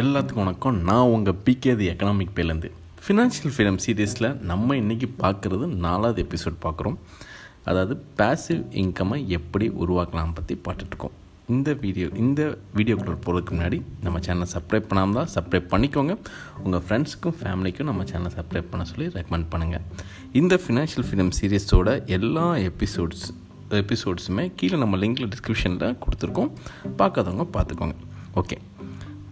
எல்லாத்துக்கும் வணக்கம். நான் உங்கள் பிகேதி எக்கனாமிக் பேலேருந்து ஃபினான்ஷியல் ஃப்ரீடம் சீரீஸில் நம்ம இன்றைக்கி பார்க்குறது நாலாவது எபிசோட் பார்க்குறோம். அதாவது பேசிவ் இன்கம்மை எப்படி உருவாக்கலாம் பற்றி பார்த்துட்ருக்கோம். இந்த வீடியோ இந்த வீடியோக்குள்ள போகிறதுக்கு முன்னாடி நம்ம சேனலை சப்ஸ்கிரைப் பண்ணாமல் தான் சப்ஸ்கிரைப் பண்ணிக்கோங்க. உங்கள் ஃப்ரெண்ட்ஸுக்கும் ஃபேமிலிக்கும் நம்ம சேனலை சப்ஸ்கிரைப் பண்ண சொல்லி ரெக்கமெண்ட் பண்ணுங்கள் இந்த ஃபினான்ஷியல் ஃப்ரீடம் சீரீஸோட எல்லா எபிசோட்ஸ் எபிசோட்ஸுமே கீழே நம்ம லிங்கில் டிஸ்கிரிப்ஷனில் கொடுத்துருக்கோம். பார்க்காதவங்க பார்த்துக்கோங்க. ஓகே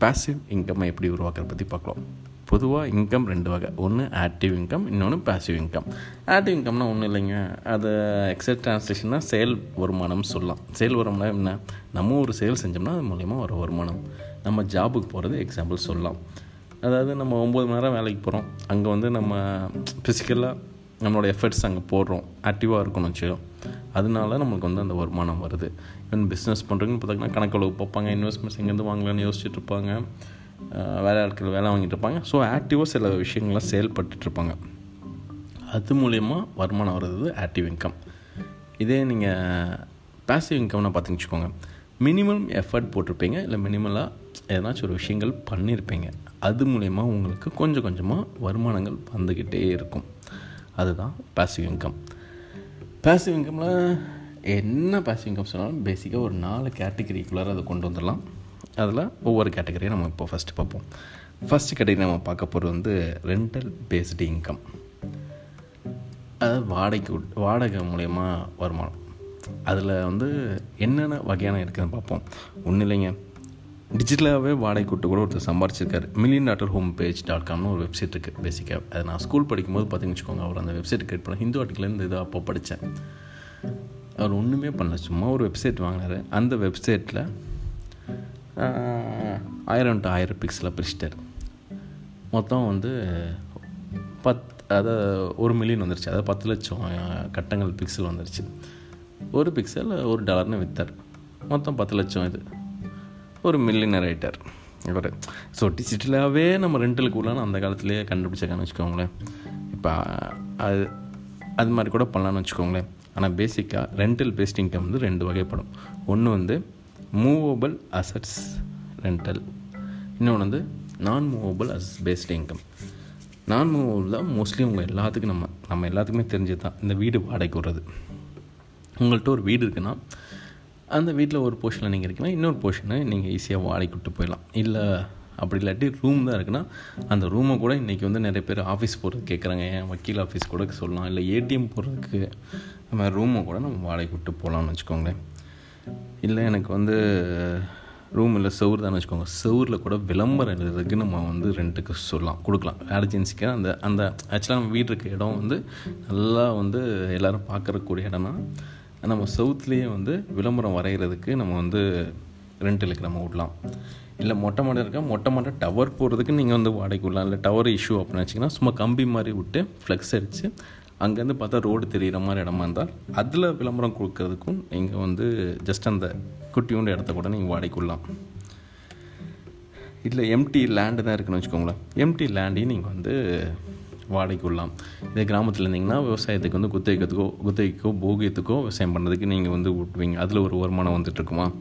பேசிவ் இன்கம்மை எப்படி உருவாக்குறத பற்றி பார்க்கலாம். பொதுவாக இன்கம் ரெண்டு வகை. ஒன்று ஆக்டிவ் இன்கம் இன்னொன்று பேசிவ் இன்கம் ஆக்டிவ் இன்கம்னால் ஒன்றும் இல்லைங்க. அது எக்ஸட் ட்ரான்ஸ்லேஷன்னா செயல் வருமானம் சொல்லலாம். செயல் வருமானம் என்ன? நம்ம ஒரு செயல் செஞ்சோம்னா அது மூலயமா வர வருமானம். நம்ம ஜாபுக்கு போகிறது எக்ஸாம்பிள் சொல்லலாம். அதாவது நம்ம ஒம்பது மணி நேரம் வேலைக்கு போகிறோம் அங்கே வந்து நம்ம ஃபிசிக்கலாக நம்மளோட எஃபர்ட்ஸ் அங்கே போடுறோம். ஆக்டிவாக இருக்கணும் வச்சுக்கோ. அதனால நம்மளுக்கு வந்து அந்த வருமானம் வருது. ஈவன் பிஸ்னஸ் பண்ணுறதுன்னு பார்த்தீங்கன்னா கணக்கெழுவு பார்ப்பாங்க இன்வெஸ்ட்மெண்ட்ஸ் எங்கேருந்து வாங்கலான்னு யோசிச்சுட்டு இருப்பாங்க. வேலை ஆட்கள் வேலை வாங்கிட்டு இருப்பாங்க. ஸோ ஆக்டிவாக சில விஷயங்கள்லாம் செயல்பட்டுருப்பாங்க இருப்பாங்க. அது மூலயமா வருமானம் வர்றது ஆக்டிவ் இன்கம் இதே நீங்கள் பேசிவ் இன்கம்னா பார்த்துன்னு வச்சுக்கோங்க. மினிமம் எஃபர்ட் போட்டிருப்பீங்க. இல்லை மினிமலாக எதனாச்சும் ஒரு விஷயங்கள் பண்ணியிருப்பீங்க அது மூலயமா உங்களுக்கு கொஞ்சம் கொஞ்சமாக வருமானங்கள் வந்துக்கிட்டே இருக்கும். அதுதான் பேசிவ் இன்கம் பேசிவ் இன்கமில் என்ன பேசிவ் இன்கம் சொன்னாலும் பேசிக்காக ஒரு நாலு கேட்டகரிக்குள்ளார அதை கொண்டு வந்துடலாம். அதில் ஒவ்வொரு கேட்டகரியும் நம்ம இப்போ ஃபஸ்ட்டு பார்ப்போம். ஃபஸ்ட்டு கேட்டகரி நம்ம பார்க்க போகிறது வந்து ரெண்டல் பேஸ்டு இன்கம் அதாவது வாடகைக்கு வாடகை மூலயமா வருமானம். அதில் வந்து என்னென்ன வகையான இருக்குதுன்னு பார்ப்போம். ஒன்றும் இல்லைங்க. டிஜிட்டலாகவே வாடகை கூட்டு கூட ஒருத்தர் சம்பாரிச்சிருக்காரு. Million dollar home page dot காம்னு ஒரு வெப்சைட் இருக்குது பேசிக்காக அதை நான் ஸ்கூல் படிக்கும்போது பார்த்தீங்கன்னு வச்சுக்கோங்க அவர் அந்த வெப்சைட் கிரியேட் பண்ண ஹிந்து ஆர்டிக்கலேருந்து இதை அப்போ படித்தேன் அவர் ஒன்றுமே பண்ணல சும்மா ஒரு வெப்சைட் வாங்கினார். அந்த வெப்சைட்டில் ஆயிரம் டு ஆயிரம் பிக்ஸில் பிரிச்சிட்டார். மொத்தம் வந்து பத் அதாவது ஒரு மில்லியன் வந்துருச்சு. அதாவது பத்து லட்சம் கட்டங்கள் பிக்சல் வந்துருச்சு. ஒரு பிக்சல் ஒரு டாலர்னு விற்றார் மொத்தம் பத்து லட்சம் இது. ஒரு மில்லியனர் ரைட்டர் இவர். ஸோ டிஜிட்டலாகவே நம்ம ரெண்டலுக்கு உள்ளான அந்த காலத்துலேயே கண்டுபிடிச்சிருக்கான்னு வச்சுக்கோங்களேன். இப்போ அது அது மாதிரி கூட பண்ணலான்னு வச்சுக்கோங்களேன். ஆனால் பேசிக்காக ரெண்டல் பேஸ்ட் இன்கம் வந்து ரெண்டு வகைப்படும். ஒன்று வந்து மூவபிள் அசட்ஸ் ரெண்டல் இன்னொன்று வந்து non movable assets based income non movable தான் மோஸ்ட்லி உங்கள் எல்லாத்துக்கும் நம்ம நம்ம எல்லாத்துக்குமே தெரிஞ்சது தான் இந்த வீடு வாடகைக்கு விடுறது. உங்கள்கிட்ட ஒரு வீடு இருக்குன்னா அந்த வீட்டில் ஒரு போர்ஷனில் நீங்கள் இருக்கீங்கன்னா இன்னொரு போர்ஷனை நீங்கள் ஈஸியாக வாடகைக்கு விட்டு போயிடலாம். இல்லை அப்படி இல்லாட்டி ரூம் தான் இருக்குன்னா அந்த ரூமை கூட இன்றைக்கி வந்து நிறைய பேர் ஆஃபீஸ் போகிறதுக்கு கேட்குறாங்க ஏன்? வக்கீல் ஆஃபீஸ் கூட சொல்லலாம். இல்லை ஏடிஎம் போகிறதுக்கு நம்ம மாதிரி ரூமை கூட நம்ம வாடகைக்கு விட்டு போகலான்னு வச்சுக்கோங்களேன். இல்லை எனக்கு வந்து ரூம் இல்லை செவுர் தான் வச்சுக்கோங்க. செவரில் கூட விளம்பரம் எழுதுறதுக்கு நம்ம வந்து ரெண்ட்டுக்கு சொல்லலாம். கொடுக்கலாம். ஏர்ஜென்சிக்கு அந்த அந்த ஆக்சுவலாக நம்ம வீடு இருக்க இடம் வந்து நல்லா வந்து எல்லோரும் பார்க்குறக்கூடிய இடம்னா நம்ம சவுத்துலேயே வந்து விளம்பரம் வரைகிறதுக்கு நம்ம வந்து ரெண்டலுக்கு நம்ம விடலாம். இல்லை மொட்டை மாடம் இருக்கா மொட்டை மாட டவர் போகிறதுக்கு நீங்கள் வந்து வாடகைக்கு விடலாம். இல்லை டவர் இஷ்யூ அப்படின்னு வச்சிங்கன்னா சும்மா கம்பி மாதிரி விட்டு ஃப்ளெக்ஸ் அடித்து அங்கேருந்து பார்த்தா ரோடு தெரிகிற மாதிரி இடமா இருந்தால் அதில் விளம்பரம் கொடுக்கறதுக்கும் நீங்கள் வந்து ஜஸ்ட் அந்த குட்டியோண்டு இடத்த கூட நீங்கள் வாடகைக்கு விடலாம். இல்லை எம்டி லேண்டு தான் இருக்குன்னு வச்சுக்கோங்களேன். எம்டி லேண்டையும் நீங்கள் வந்து வாடகைக்கு விடலாம் இதே கிராமத்தில் இருந்தீங்கன்னா விவசாயத்துக்கு வந்து குத்தகைக்கத்துக்கோ குத்தகைக்கோ போகியத்துக்கோ விவசாயம் பண்ணுறதுக்கு நீங்கள் வந்து விட்டுவீங்க அதில் ஒரு வருமானம் வந்துட்டுருக்குமா?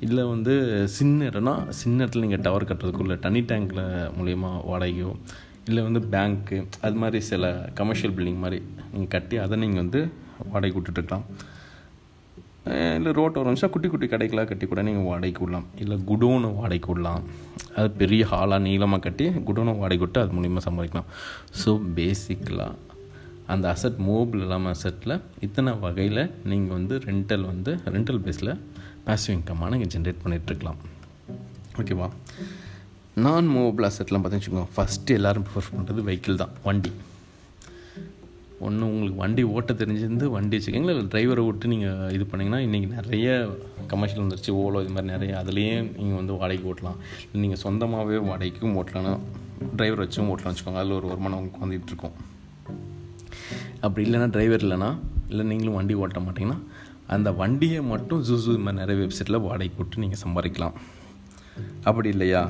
இல்லை வந்து சின்ன இடம்னா சின்ன இடத்துல நீங்கள் டவர் கட்டுறதுக்கோ இல்லை தனி டேங்கில் மூலயமா வாடகையோ இல்லை வந்து பேங்க்கு அது மாதிரி சில கமர்ஷியல் பில்டிங் மாதிரி நீங்கள் கட்டி அதை நீங்கள் வந்து வாடகை விட்டுட்டுருக்கலாம். இல்லை ரோட்டை வரும்ச்சா குட்டி குட்டி கடைகளாக கட்டி கூட நீங்கள் வாடகைக்கு விடலாம் இல்லை குடோனு வாடகைக்கு விடலாம் அது பெரிய ஹாலாக நீளமாக கட்டி குடோனை வாடகை விட்டு அது மூலிமா சம்பாதிக்கலாம். ஸோ பேசிக்கலாக அந்த அசட் மூவபிள் இல்லாமல் அசட்டில் இத்தனை வகையில் நீங்கள் வந்து ரெண்டல் வந்து ரெண்டல் பேஸில் பேசிவ் இன்கம்மாக நீங்கள் ஜென்ரேட் பண்ணிகிட்ருக்கலாம் ஓகேவா நான் மூவபிள் அசட்லாம் பார்த்தீங்கன்னு வச்சுக்கோங்க. ஃபஸ்ட்டு எல்லோரும் ப்ரிஃபர் பண்ணுறது வெஹிக்கிள் தான் வண்டி. ஒன்று உங்களுக்கு வண்டி ஓட்ட தெரிஞ்சிருந்து வண்டி வச்சுக்கிங்களா இல்லை டிரைவரை விட்டு நீங்கள் இது பண்ணிங்கன்னா இன்றைக்கி நிறைய கமர்ஷியல் வந்துருச்சு. ஓலோ இது மாதிரி நிறைய. அதுலேயே நீங்கள் வந்து வாடகைக்கு ஓட்டலாம். இல்லை நீங்கள் சொந்தமாகவே வாடகைக்கும் ஓட்டலாம்னா டிரைவர் வச்சும் ஓட்டலாம் வச்சுக்கோங்க. அதில் ஒரு வருமானம் உங்களுக்கு வந்துகிட்டு இருக்கும். அப்படி இல்லைன்னா டிரைவர் இல்லைனா இல்லை நீங்களும் வண்டி ஓட்ட மாட்டிங்கன்னா அந்த வண்டியை மட்டும் ஜூஸு இது மாதிரி நிறைய வெப்சைட்டில் வாடகைக்கு விட்டு நீங்கள் சம்பாதிக்கலாம். அப்படி இல்லையா?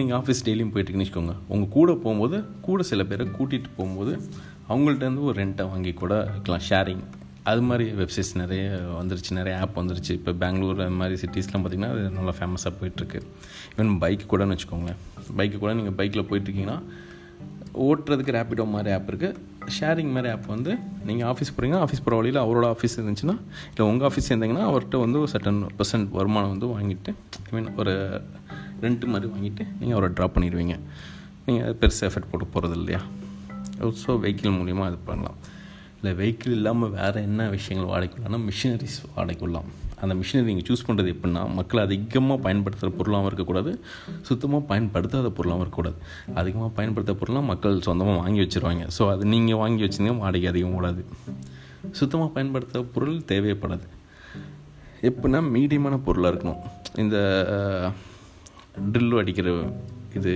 நீங்கள் ஆஃபீஸ் டெய்லியும் போயிட்டுருக்குன்னு வச்சுக்கோங்க. உங்கள் கூட போகும்போது கூட சில பேரை கூட்டிகிட்டு போகும்போது அவங்கள்ட்டேருந்து ஒரு ரெண்ட்டை வாங்கி கூட இருக்கலாம். ஷேரிங் அது மாதிரி வெப்சைட்ஸ் நிறைய வந்துருச்சு. நிறைய ஆப் வந்துருச்சு. இப்போ பெங்களூர் அது மாதிரி சிட்டிஸ்லாம் பார்த்திங்கன்னா அது நல்லா ஃபேமஸாக போயிட்டுருக்கு. ஈவன் பைக் கூடன்னு வச்சுக்கோங்களேன். பைக்கு கூட நீங்கள் பைக்கில் போயிட்டுருக்கீங்கன்னா ஓட்டுறதுக்கு ரேப்பிடோ மாதிரி ஆப் இருக்குது ஷேரிங் மாதிரி ஆப் வந்து நீங்கள் ஆஃபீஸ் போகிறீங்கன்னா ஆஃபீஸ் போகிற வழியில் அவரோட ஆஃபீஸ் இருந்துச்சுன்னா இல்லை உங்கள் ஆஃபீஸ் இருந்தீங்கன்னா அவர்கிட்ட வந்து ஒரு சட்டன் பர்சன்ட் வருமானம் வந்து வாங்கிட்டு ஐ மீன் ஒரு ரெண்ட்டு மாதிரி வாங்கிட்டு நீங்கள் அவரை ட்ராப் பண்ணிடுவீங்க. நீங்கள் பெருசு எஃபர்ட் போட்டு போகிறது இல்லையா? ஸோ வெஹிக்கிள் மூலிமா இது பண்ணலாம். இல்லை வெஹிக்கிள் இல்லாமல் வேறு என்ன விஷயங்கள் வாடகைக்குள்ளனா மிஷினரிஸ் வாடகைக்குள்ளாம் அந்த மிஷினரி நீங்கள் சூஸ் பண்ணுறது எப்படின்னா மக்கள் அதிகமாக பயன்படுத்துகிற பொருளாகவும் இருக்கக்கூடாது. சுத்தமாக பயன்படுத்தாத பொருளாகவும் இருக்கக்கூடாது. அதிகமாக பயன்படுத்த பொருளாக மக்கள் சொந்தமாக வாங்கி வச்சுருவாங்க. ஸோ அது நீங்கள் வாங்கி வச்சிருந்தீங்க வாடகை அதிகம் கூடாது சுத்தமாக பயன்படுத்த பொருள் தேவைப்படாது. எப்படின்னா மீடியமான பொருளாக இருக்கணும். இந்த ட்ரில்லு அடிக்கிற இது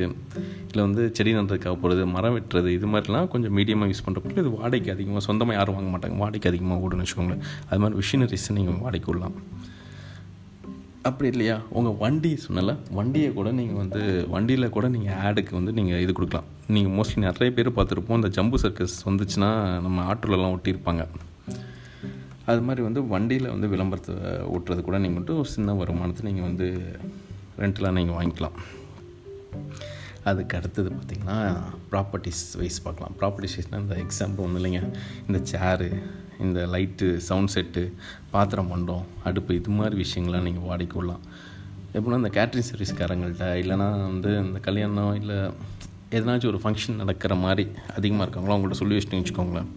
இல்லை வந்து செடி நடுறதுக்காக போகிறது மரம் வெட்டுறது இது மாதிரிலாம் கொஞ்சம் மீடியமாக யூஸ் பண்ணுற பொருள் இது வாடகைக்கு அதிகமாக சொந்தமாக யாரும் வாங்க மாட்டாங்க. வாடகைக்கு அதிகமாக ஓடுன்னு வச்சுக்கோங்களேன். அது மாதிரி மிஷினரிஸ் நீங்கள் வாடகைக்கு விடலாம். அப்படி இல்லையா? உங்கள் வண்டி சொன்னல வண்டியை கூட நீங்கள் வந்து வண்டியில் கூட நீங்கள் ஆடுக்கு வந்து நீங்கள் இது கொடுக்கலாம். நீங்கள் மோஸ்ட்லி நிறைய பேர் பார்த்துருப்போம். இந்த ஜம்பு சர்க்கஸ் வந்துச்சுன்னா நம்ம ஆட்டோலலாம் ஒட்டியிருப்பாங்க. அது மாதிரி வந்து வண்டியில் வந்து விளம்பரத்தை ஓட்டுறது கூட நீங்கள் மட்டும் ஒரு சின்ன வருமானத்தை நீங்கள் வந்து ரெண்ட்லாம் நீங்கள் வாங்கிக்கலாம். அதுக்கு அடுத்தது பார்த்திங்கன்னா ப்ராப்பர்ட்டிஸ் வைஸ் பார்க்கலாம். ப்ராப்பர்ட்டிஸ் வைஸ்னால் இந்த எக்ஸாம்பிள் ஒன்றும் இல்லைங்க. இந்த சேரு இந்த லைட்டு சவுண்ட் செட்டு பாத்திரம் மண்டம் அடுப்பு இது மாதிரி விஷயங்கள்லாம் நீங்கள் வாடிக்கொள்ளலாம். எப்படின்னா இந்த கேட்ரிங் சர்வீஸ்காரங்கள்ட்ட இல்லைனா வந்து இந்த கல்யாணம் இல்லை எதனாச்சும் ஒரு ஃபங்க்ஷன் நடக்கிற மாதிரி அதிகமாக இருக்காங்களோ அவங்கள்ட்ட சொல்லி வச்சுட்டு வச்சுக்கோங்களேன்.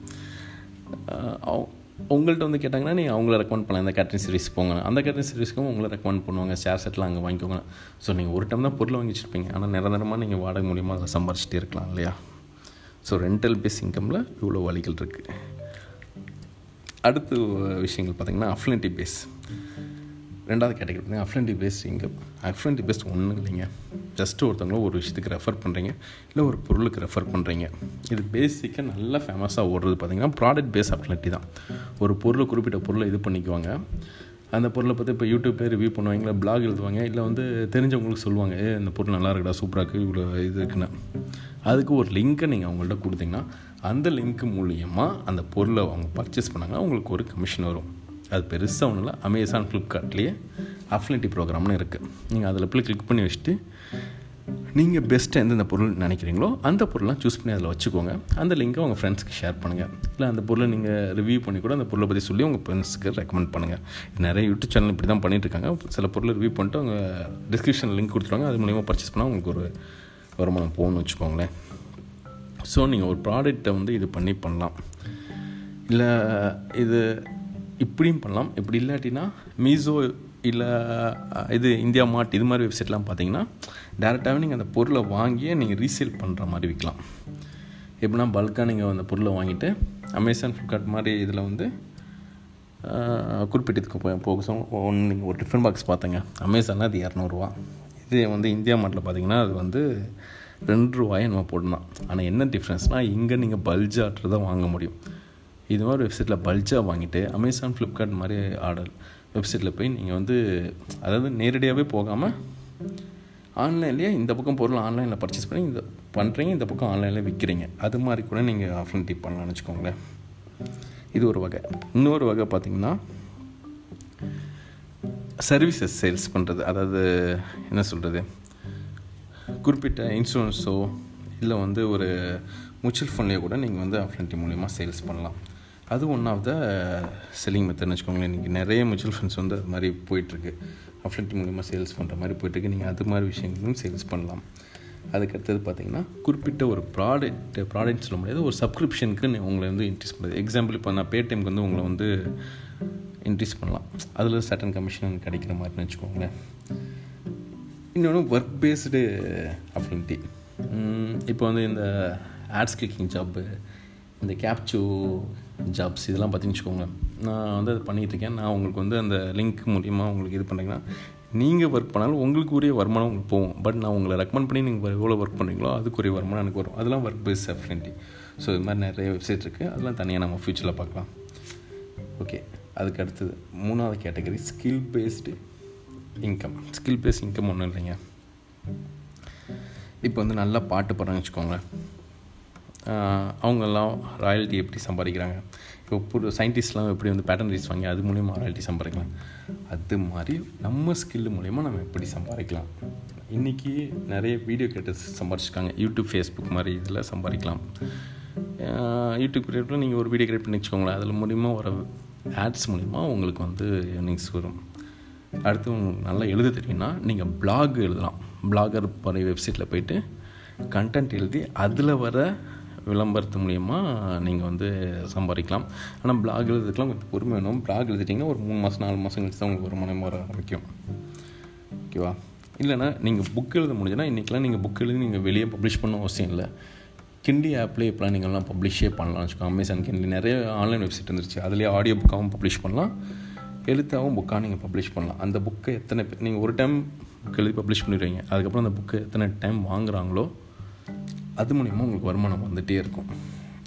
உங்கள்கிட்ட வந்து கேட்டாங்கன்னா நீங்கள் அவங்கள ரெக்கமெண்ட் பண்ணலாம். இந்த கேட்ரிங் சர்வீஸ் போங்க. அந்த கேட்ரிங் சர்வீஸ்க்கும் உங்களை ரெக்கமெண்ட் பண்ணுவாங்க. ஷேர் செட்டில் அங்கே வாங்கிக்கோங்க. ஸோ நீங்கள் ஒரு டைம் தான் பொருள் வாங்கி வச்சுருப்பீங்க ஆனால் நிரந்தரமாக நீங்கள் வாடகை மூலியமாக அதை சம்பாரிச்சிட்டே இருக்கலாம் இல்லையா? ஸோ ரெண்டல் பேஸ் இன்கமில் இவ்வளோ வழிகள் இருக்குது அடுத்த விஷயங்கள் பார்த்திங்கன்னா அஃப்ளன்டி பேஸ் ரெண்டாவது கேட்டகரி பார்த்தீங்கன்னா அஃப்ரெண்டி பேஸ்ட் இன்கம் அஃப்ரெண்டி பேஸ்ட் ஒன்றும் இல்லைங்க. ஜஸ்ட்டு ஒருத்தவங்களோ ஒரு விஷயத்துக்கு ரெஃபர் பண்ணுறீங்க இல்லை ஒரு பொருளுக்கு ரெஃபர் பண்ணுறீங்க இது பேசிக்காக நல்லா ஃபேமஸாக ஓடுறது பார்த்திங்கன்னா ப்ராடக்ட் பேஸ் அஃப்ரெண்டி தான். ஒரு பொருளை குறிப்பிட்ட பொருளை இது பண்ணிக்குவாங்க. அந்த பொருளை பற்றி இப்போ யூடியூப்லேயே ரிவ்யூ பண்ணுவாங்க இல்லை பிளாக் எழுதுவாங்க இல்லை வந்து தெரிஞ்சவங்களுக்கு சொல்லுவாங்க ஏ இந்த பொருள் நல்லா இருக்குடா சூப்பராக இருக்குது இவ்வளோ இது இருக்குன்னு. அதுக்கு ஒரு லிங்க்கை நீங்கள் அவங்கள்ட்ட கொடுத்தீங்கன்னா அந்த லிங்க் மூலியமாக அந்த பொருளை அவங்க பர்ச்சேஸ் பண்ணாங்கன்னா உங்களுக்கு ஒரு கமிஷன் வரும். அது பெருசாக ஒன்றும் இல்லை அமேசான் ஃப்ளிப்கார்ட்லேயே அஃப்லிட்டி ப்ரோக்ராம்னு இருக்குது நீங்கள் அதில் போய் கிளிக் பண்ணி வச்சுட்டு நீங்கள் பெஸ்ட்டு எந்தெந்த பொருள் நினைக்கிறீங்களோ அந்த பொருள்லாம் சூஸ் பண்ணி அதில் வச்சுக்கோங்க. அந்த லிங்கை உங்கள் ஃப்ரெண்ட்ஸ்க்கு ஷேர் பண்ணுங்கள் இல்லை அந்த பொருளை நீங்கள் ரிவ்யூ பண்ணி கூட அந்த பொருளை பற்றி சொல்லி உங்கள் ஃப்ரெண்ட்ஸுக்கு ரெக்கமெண்ட் பண்ணுங்கள் நிறைய யூடியூப் சேனல் இப்படி தான் பண்ணிகிட்ருக்காங்க சில பொருளை ரிவ்யூ பண்ணிட்டு அவங்க டிஸ்கிரிப்ஷன் லிங்க் கொடுத்துருவாங்க. அது மூலிமா பர்ச்சேஸ் பண்ணால் உங்களுக்கு ஒரு வருமானம் போகணும்னு வச்சுக்கோங்களேன். ஸோ நீங்கள் ஒரு ப்ராடக்டை வந்து இது பண்ணி பண்ணலாம். இல்லை இது இப்படியும் பண்ணலாம். இப்படி இல்லாட்டினா மீசோ இல்லை இது இந்தியா மார்ட் இது மாதிரி வெப்சைட்லாம் பார்த்தீங்கன்னா டேரெக்டாகவே நீங்கள் அந்த பொருளை வாங்கியே நீங்கள் ரீசேல் பண்ணுற மாதிரி விற்கலாம் எப்படின்னா பல்காக நீங்கள் அந்த பொருளை வாங்கிட்டு அமேசான் ஃப்ளிப்கார்ட் மாதிரி இதில் வந்து குறிப்பிட்டதுக்கு போய் போக ஒன்று நீங்கள் ஒரு டிஃபன் பாக்ஸ் பார்த்தங்க அமேசானில் அது இரநூறுவா. இது வந்து இந்தியா மார்ட்டில் பார்த்தீங்கன்னா அது வந்து ரெண்டு ரூபாயை நம்ம போடணும் ஆனால் என்ன டிஃப்ரென்ஸ்னால் இங்கே நீங்கள் பல்ஜ் பல்ஜாட்டு தான் வாங்க முடியும். இது மாதிரி வெப்சைட்டில் பல்ஜாக வாங்கிட்டு அமேசான் ஃப்ளிப்கார்ட் மாதிரி ஆர்டர் வெப்சைட்டில் போய் நீங்கள் வந்து அதாவது நேரடியாகவே போகாமல் ஆன்லைன்லேயே இந்த பக்கம் பொருள் ஆன்லைனில் பர்ச்சேஸ் பண்ணி இந்த பண்ணுறீங்க இந்த பக்கம் ஆன்லைனில் விற்கிறீங்க அது மாதிரி கூட நீங்கள் ஆஃப்லைன் டிப் பண்ணலாம்னு வச்சுக்கோங்களேன். இது ஒரு வகை. இன்னொரு வகை பார்த்திங்கன்னா சர்வீசஸ் சேல்ஸ் பண்ணுறது அதாவது என்ன சொல்கிறது குறிப்பிட்ட இன்சூரன்ஸோ இல்லை வந்து ஒரு மியூச்சுவல் ஃபண்ட்லேயே கூட நீங்கள் வந்து ஆஃப்லைன் மூலிமா சேல்ஸ் பண்ணலாம். அது ஒன் ஆஃப் த செல்லிங் மெத்தட்னு வச்சுக்கோங்களேன். இன்றைக்கி நிறைய மியூச்சுவல் ஃபண்ட்ஸ் வந்து அது மாதிரி போயிட்டுருக்கு. ஆஃப்லைன் மூலிமா சேல்ஸ் பண்ணுற மாதிரி போயிட்டுருக்கு. நீங்கள் அது மாதிரி விஷயங்களும் சேல்ஸ் பண்ணலாம். அதுக்கடுத்தது பார்த்தீங்கன்னா குறிப்பிட்ட ஒரு ப்ராடக்ட் ப்ராடக்ட் சொல்ல முடியாது. ஒரு சப்ஸ்கிரிப்ஷனுக்கு உங்களை வந்து இன்ட்ரெஸ்ட் பண்ணுறது எக்ஸாம்பிள் இப்போ நான் பேடிஎம்க்கு வந்து உங்களை வந்து இன்ட்ரெஸ்ட் பண்ணலாம். அதில் சட்டன் கமிஷன் கிடைக்கிற மாதிரின்னு வச்சுக்கோங்களேன். இன்னொன்று ஒர்க் பேஸ்டு அப்படின்ட்டு இப்போ வந்து இந்த ஆட்ஸ் கிளிக்கிங் ஜாப்பு இந்த கேப்சூ ஜாப்ஸ் இதெல்லாம் பார்த்தீங்கன்னு வச்சுக்கோங்க நான் வந்து அது பண்ணிகிட்ருக்கேன் நான் உங்களுக்கு வந்து அந்த லிங்க் மூலியமாக உங்களுக்கு இது பண்ணுறீங்கன்னா நீங்கள் ஒர்க் பண்ணாலும் உங்களுக்கு உரிய வருமானம் உங்களுக்கு போகும். பட் நான் உங்களை ரெக்கமெண்ட் பண்ணி நீங்கள் எவ்வளோ ஒர்க் பண்ணுறீங்களோ அதுக்குரிய வருமானம் எனக்கு வரும். அதெல்லாம் ஒர்க் பேஸ் அஃபினிட்டி ஸோ இது மாதிரி நிறைய வெப்சைட் இருக்குது அதெல்லாம் தனியாக நம்ம ஃப்யூச்சரில் பார்க்கலாம். ஓகே அதுக்கு அடுத்தது மூணாவது category skill based income skill based income ஒன்றும் இல்லைங்க. இப்போ வந்து நல்லா பாட்டு பாடுறேன்னு வச்சுக்கோங்க அவங்கெல்லாம் ராயல்ட்டி எப்படி சம்பாதிக்கிறாங்க? இப்போ புது சயின்டிஸ்ட்லாம் எப்படி வந்து பேட்டன் ரீஸ் வாங்கி அது மூலிமா ராயல்ட்டி சம்பாதிக்கலாம்? அது மாதிரி நம்ம ஸ்கில்லு மூலிமா நம்ம எப்படி சம்பாதிக்கலாம்? இன்றைக்கி நிறைய வீடியோ கிரியேட்டர்ஸ் சம்பாதிச்சிருக்காங்க. யூடியூப் ஃபேஸ்புக் மாதிரி இதில் சம்பாதிக்கலாம். யூடியூப் கிரியேட்டில் நீங்கள் ஒரு வீடியோ கிரியேட் பண்ணி வச்சுக்கோங்களேன். அதில் மூலிமா வர ஆட்ஸ் மூலிமா உங்களுக்கு வந்து ஏர்னிங்ஸ் வரும். அடுத்து உங்களுக்கு நல்லா எழுத தெரியும்னா நீங்கள் பிளாக் எழுதலாம். பிளாகர் போகிற வெப்சைட்டில் போயிட்டு கண்டென்ட் எழுதி அதில் வர விளம்பரத்து மூலிமா நீங்கள் வந்து சம்பாதிக்கலாம். ஆனால் பிளாக் எழுதுறதுக்குலாம் கொஞ்சம் பொறுமை வேணும். பிளாக் எழுதிட்டிங்கன்னா ஒரு மூணு மாதம் நாலு மாதம் கழிச்சு தான் உங்களுக்கு ஒரு மனம் வர ஆரம்பிக்கும். ஓகேவா இல்லைனா நீங்கள் புக் எழுத முடிஞ்சுன்னா இன்றைக்கெலாம் நீங்கள் புக் எழுதி நீங்கள் வெளியே பப்ளிஷ் பண்ண அவசியம் இல்லை. கிண்டி ஆப்லேயே இப்போலாம் நீங்கள்லாம் பப்ளிஷே பண்ணலாம். வச்சுக்கோங்க அமேசான் கிண்டி நிறைய ஆன்லைன் வெப்சைட் வந்துருச்சு அதுலேயே ஆடியோ புக்காகவும் பப்ளிஷ் பண்ணலாம். எழுத்தாகவும் புக்காக நீங்கள் பப்ளிஷ் பண்ணலாம். அந்த புக்கை எத்தனை பேர் நீங்கள் ஒரு டைம் புக் எழுதி பப்ளிஷ் பண்ணிடுவீங்க. அதுக்கப்புறம் அந்த புக்கை எத்தனை டைம் வாங்குகிறாங்களோ அது மூலிமா உங்களுக்கு வருமானம் வந்துகிட்டே இருக்கும்.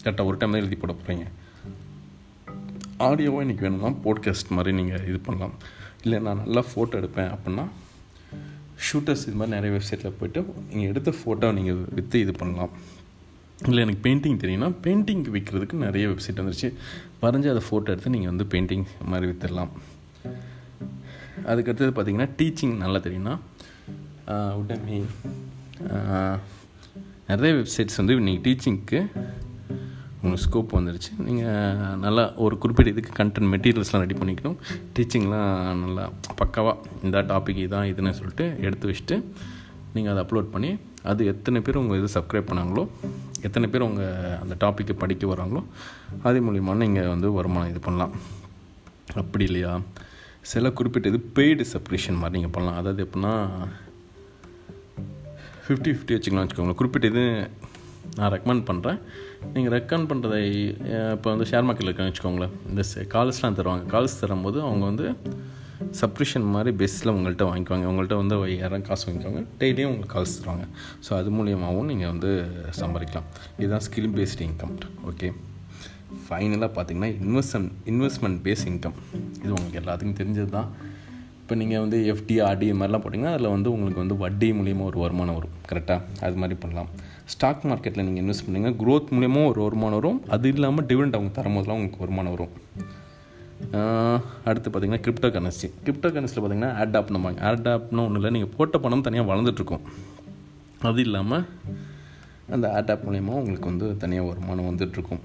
கரெக்டாக ஒரு டைம் தான் எழுதி போட போகிறீங்க ஆடியோவாக இன்றைக்கி வேணும்னா போட்காஸ்ட் மாதிரி நீங்கள் இது பண்ணலாம். இல்லை நான் நல்லா ஃபோட்டோ எடுப்பேன் அப்படின்னா ஷூட்டர்ஸ் இது மாதிரி நிறைய வெப்சைட்டில் போய்ட்டு நீங்கள் எடுத்த ஃபோட்டோ நீங்கள் விற்று இது பண்ணலாம். இல்லை எனக்கு பெயிண்டிங் தெரியும்னா பெயிண்டிங் விற்கிறதுக்கு நிறைய வெப்சைட் வந்துருச்சு. வரைஞ்சி அதை ஃபோட்டோ எடுத்து நீங்கள் வந்து பெயிண்டிங் மாதிரி விற்றுடலாம் அதுக்கடுத்தது பார்த்திங்கன்னா டீச்சிங் நல்லா தெரியும்னா உடனே நிறைய வெப்சைட்ஸ் வந்து இன்றைக்கி டீச்சிங்க்கு உங்களுக்கு ஸ்கோப் வந்துருச்சு. நீங்கள் நல்லா ஒரு குறிப்பிட்ட இதுக்கு கண்டென்ட் மெட்டீரியல்ஸ்லாம் ரெடி பண்ணிக்கணும். டீச்சிங்லாம் நல்லா பக்காவாக இந்த டாபிக் இதான் இதுன்னு சொல்லிட்டு எடுத்து வச்சுட்டு நீங்கள் அதை அப்லோட் பண்ணி அது எத்தனை பேர் உங்கள் இது சப்ஸ்கிரைப் பண்ணாங்களோ எத்தனை பேர் உங்கள் அந்த டாப்பிக்கை படிக்க வராங்களோ அது மூலிமா நீங்கள் வந்து வருமானம் இது பண்ணலாம். அப்படி இல்லையா? சில குறிப்பிட்ட இது பெய்டு சப்ஸ்கிரிப்ஷன் மாதிரி நீங்கள் பண்ணலாம். அதாவது எப்படின்னா ஃபிஃப்டி ஃபிஃப்டி வச்சுக்கலாம் வச்சுக்கோங்களேன் குறிப்பிட்ட இது நான் ரெக்கமெண்ட் பண்ணுறேன் நீங்கள் ரெக்கமெண்ட் பண்ணுறதை இப்போ வந்து ஷேர் மார்க்கெட்டில் இருக்கேன்னு வச்சுக்கோங்களேன். இந்த கால்ஸ்லாம் தருவாங்க. கால்ஸ் தரும்போது அவங்க வந்து சப்ரிஷன் மாதிரி பெஸ்ட்டில் உங்கள்கிட்ட வாங்கிக்குவாங்க. உங்கள்கிட்ட வந்து யாரும் காசு வாங்கிக்குவாங்க. டெய்லியும் உங்களுக்கு கால்ஸ் தருவாங்க. ஸோ அது மூலியமாகவும் நீங்கள் வந்து சம்பாதிக்கலாம். இதுதான் ஸ்கில் பேஸ்டு இன்கம் ஓகே ஃபைனலாக பார்த்தீங்கன்னா இன்வெஸ்ட்மெண்ட் இன்வெஸ்ட்மெண்ட் பேஸ் இன்கம் இது உங்களுக்கு எல்லாத்துக்கும் தெரிஞ்சது தான் இப்போ நீங்கள் வந்து எஃப்டி ஆர்டி இது மாதிரிலாம் போட்டிங்கன்னா அதில் வந்து உங்களுக்கு வந்து வட்டி மூலியமாக ஒரு வருமானம் வரும். கரெக்டாக அது மாதிரி பண்ணலாம். ஸ்டாக் மார்க்கெட்டில் நீங்கள் இன்வெஸ்ட் பண்ணிங்கன்னா க்ரோத் மூலியமாக ஒரு வருமானம் வரும். அது இல்லாமல் டிவிடெண்ட் அவங்க தரும்போதெல்லாம் உங்களுக்கு வருமானம் வரும். அடுத்து பார்த்திங்கன்னா கிரிப்டோ கரன்சி கிரிப்டோ கரன்சியில் பார்த்திங்கன்னா ஆட் நம்பாங்க ஆட் ஆப்னு ஒன்றும் இல்லை நீங்கள் போட்ட பணம் தனியாக வளர்ந்துட்டுருக்கும் அது இல்லாமல் அந்த ஆட் ஆப் மூலியமாக உங்களுக்கு வந்து தனியாக வருமானம் வந்துட்டுருக்கும்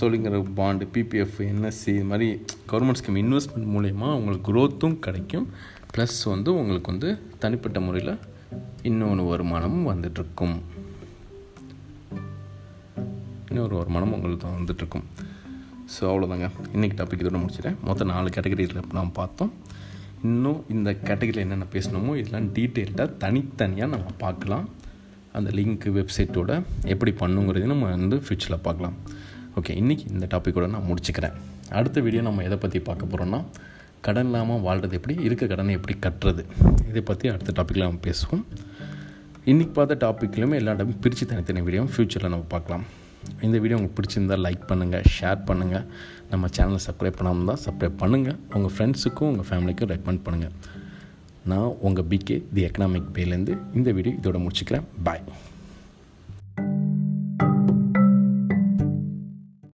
சொல்லிங்கிற பாண்டு பிபிஎஃப் என்எஸ்சி இது மாதிரி கவர்மெண்ட் ஸ்கீம் இன்வெஸ்ட்மெண்ட் மூலயமா உங்களுக்கு க்ரோத்தும் கிடைக்கும். ப்ளஸ் வந்து உங்களுக்கு வந்து தனிப்பட்ட முறையில் இன்னொன்று வருமானமும் வந்துட்டுருக்கும். இன்னொரு வருமானம் உங்களுக்கு வந்துட்டுருக்கும். ஸோ அவ்வளோதாங்க இன்றைக்கி டாபிக் இதோட முடிச்சிட்டேன். மொத்தம் நாலு கேட்டகரியில் நாம் பார்த்தோம். இன்னும் இந்த கேட்டகரியில் என்னென்ன பேசணுமோ இதெல்லாம் டீட்டெயில்டாக தனித்தனியாக நம்ம பார்க்கலாம். அந்த லிங்க் வெப்சைட்டோட எப்படி பண்ணுங்கிறதையும் நம்ம வந்து ஃப்யூச்சரில் பார்க்கலாம். ஓகே இன்றைக்கி இந்த டாப்பிக்கோட நான் முடிச்சுக்கிறேன். அடுத்த வீடியோ நம்ம எதை பற்றி பார்க்க போகிறோன்னா கடன் இல்லாமல் வாழ்கிறது எப்படி இருக்க கடனை எப்படி கட்டுறது? இதை பற்றி அடுத்த டாப்பிக்கில் நம்ம பேசுவோம். இன்றைக்கி பார்த்த டாப்பிக்லையுமே எல்லா டாப்பிக்கும் பிரித்து தனித்தனி வீடியோவும் ஃப்யூச்சரில் நம்ம பார்க்கலாம். இந்த வீடியோ உங்களுக்கு பிடிச்சிருந்தால் லைக் பண்ணுங்கள் ஷேர் பண்ணுங்கள் நம்ம சேனலை சப்ஸ்கிரைப் பண்ணாமல் தான் சப்ஸ்கிரைப் பண்ணுங்கள் உங்கள் ஃப்ரெண்ட்ஸுக்கும் உங்கள் ஃபேமிலிக்கும் ரெக்கமெண்ட் பண்ணுங்கள் நான் உங்கள் பிகே தி எக்கனாமிக் பேலேருந்து இந்த வீடியோ இதோட முடிச்சுக்கிறேன். பாய்